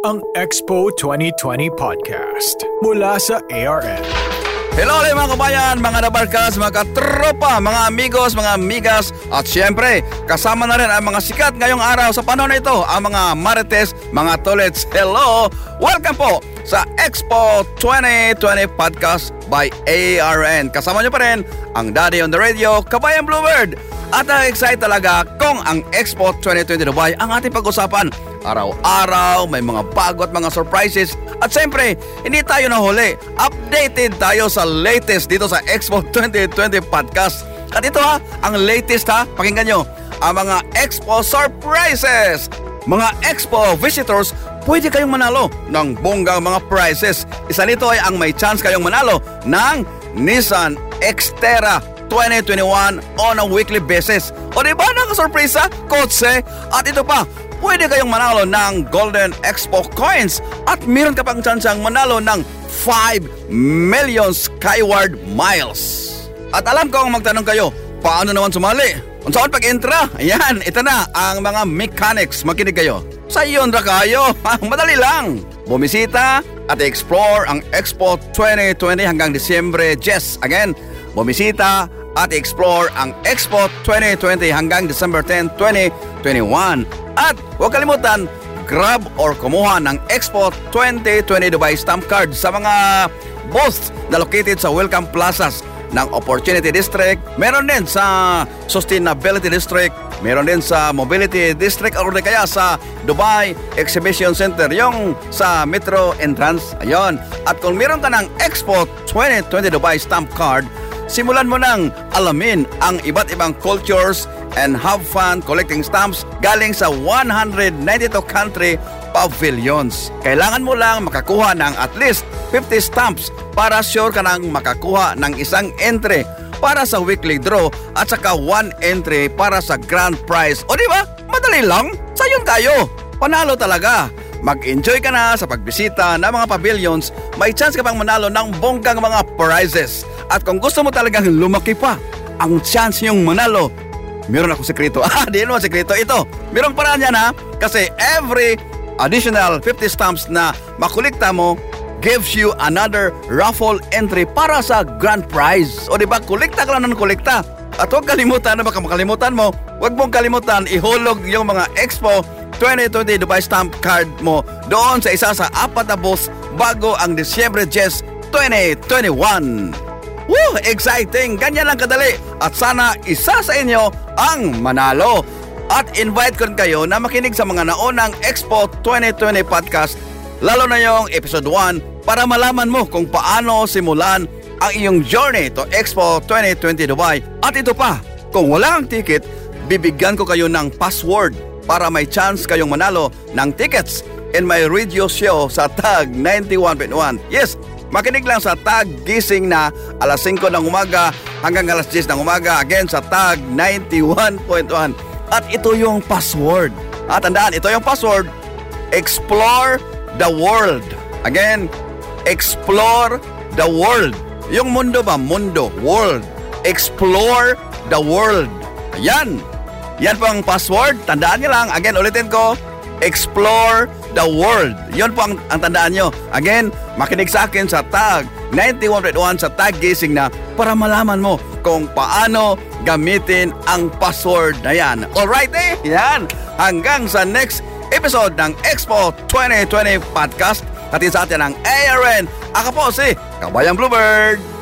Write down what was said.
ang Expo 2020 Podcast mula sa ARN. Hello ulit mga kabayan, mga nabarkas, mga katropa, mga amigos, mga amigas at syempre kasama na rin ang mga sikat ngayong araw sa panahon na ito ang mga marites, mga tolets. Hello! Welcome po sa Expo 2020 Podcast by ARN. Kasama niyo pa rin ang Daddy on the Radio, Kabayan Bluebird. At ang excited talaga kung ang Expo 2020 Dubai ang ating pag-usapan. Araw-araw, may mga bago at mga surprises. At siyempre, hindi tayo nahuli. Updated tayo sa latest dito sa Expo 2020 Podcast. At ito ha, ang latest ha, pakinggan nyo, ang mga Expo surprises. Mga Expo visitors, pwede kayong manalo ng bonggang mga prizes. Isa nito ay ang may chance kayong manalo ng Nissan Xterra 2021 on a weekly basis. O di ba nakasurpresa, kotse? At ito pa, pwede kayong manalo ng Golden Expo Coins at meron ka pang tsansang manalo ng 5 million Skyward Miles. At alam ko ang magtanong kayo, paano naman sumali? Kung saan pag-entra? Ayan, ito na ang mga mechanics. Makinig kayo. Sa iyon ra kayo. Madali lang. Bumisita at explore ang Expo 2020 hanggang Disyembre 10. Again, bumisita at explore ang Expo 2020 hanggang December 10, 2021. At huwag kalimutan, grab or kumuha ng Expo 2020 Dubai stamp card sa mga booths na located sa Welcome Plazas ng Opportunity District, meron din sa Sustainability District, meron din sa Mobility District o kaya sa Dubai Exhibition Center, yung sa Metro Entrance. Ayun. At kung meron ka ng Expo 2020 Dubai stamp card, simulan mo nang alamin ang iba't ibang cultures and have fun collecting stamps galing sa 192 country pavilions. Kailangan mo lang makakuha ng at least 50 stamps para sure ka nang makakuha ng isang entry para sa weekly draw at saka one entry para sa grand prize. O di ba? Madali lang. Sayon tayo. Panalo talaga. Mag-enjoy ka na sa pagbisita ng mga pavilions, may chance ka pang manalo ng bonggang mga prizes. At kung gusto mo talagang lumaki pa, ang chance yung manalo, meron ako sekreto. Ah, di naman sekreto ito. Merong paraan yan ha. Kasi every additional 50 stamps na makulikta mo gives you another raffle entry para sa grand prize. O di ba, kulikta ka lang ng kulikta. At huwag kalimutan na baka makalimutan mo, huwag mong kalimutan ihulog yung mga Expo 2020 Dubai stamp card mo doon sa isa sa apat na booths bago ang Disyembre 10, 2021. Woo! Exciting! Ganyan lang kadali. At sana isa sa inyo ang manalo. At invite ko rin kayo na makinig sa mga naunang Expo 2020 podcast, lalo na yung episode 1, para malaman mo kung paano simulan ang iyong journey to Expo 2020 Dubai. At ito pa, kung wala kang ticket, bibigyan ko kayo ng password para may chance kayong manalo ng tickets in my radio show sa TAG 91.1. Yes, makinig lang sa TAG Gising na alas 5 ng umaga hanggang alas 10 ng umaga. Again sa TAG 91.1. At ito yung password. At tandaan, ito yung password. Explore the world. Again, explore the world. Yung mundo ba? Mundo. World. Explore the world. Ayan. Yan po ang password. Tandaan nyo lang. Again, ulitin ko. Explore the world. Yon po ang, ang tandaan nyo. Again, makinig sa akin sa tag 91.1 sa tag gising na para malaman mo kung paano gamitin ang password na yan. Alright eh? Yan. Hanggang sa next episode ng Expo 2020 Podcast. Hatid sa atin ang ARN. Ako po si Kabayang Bluebird.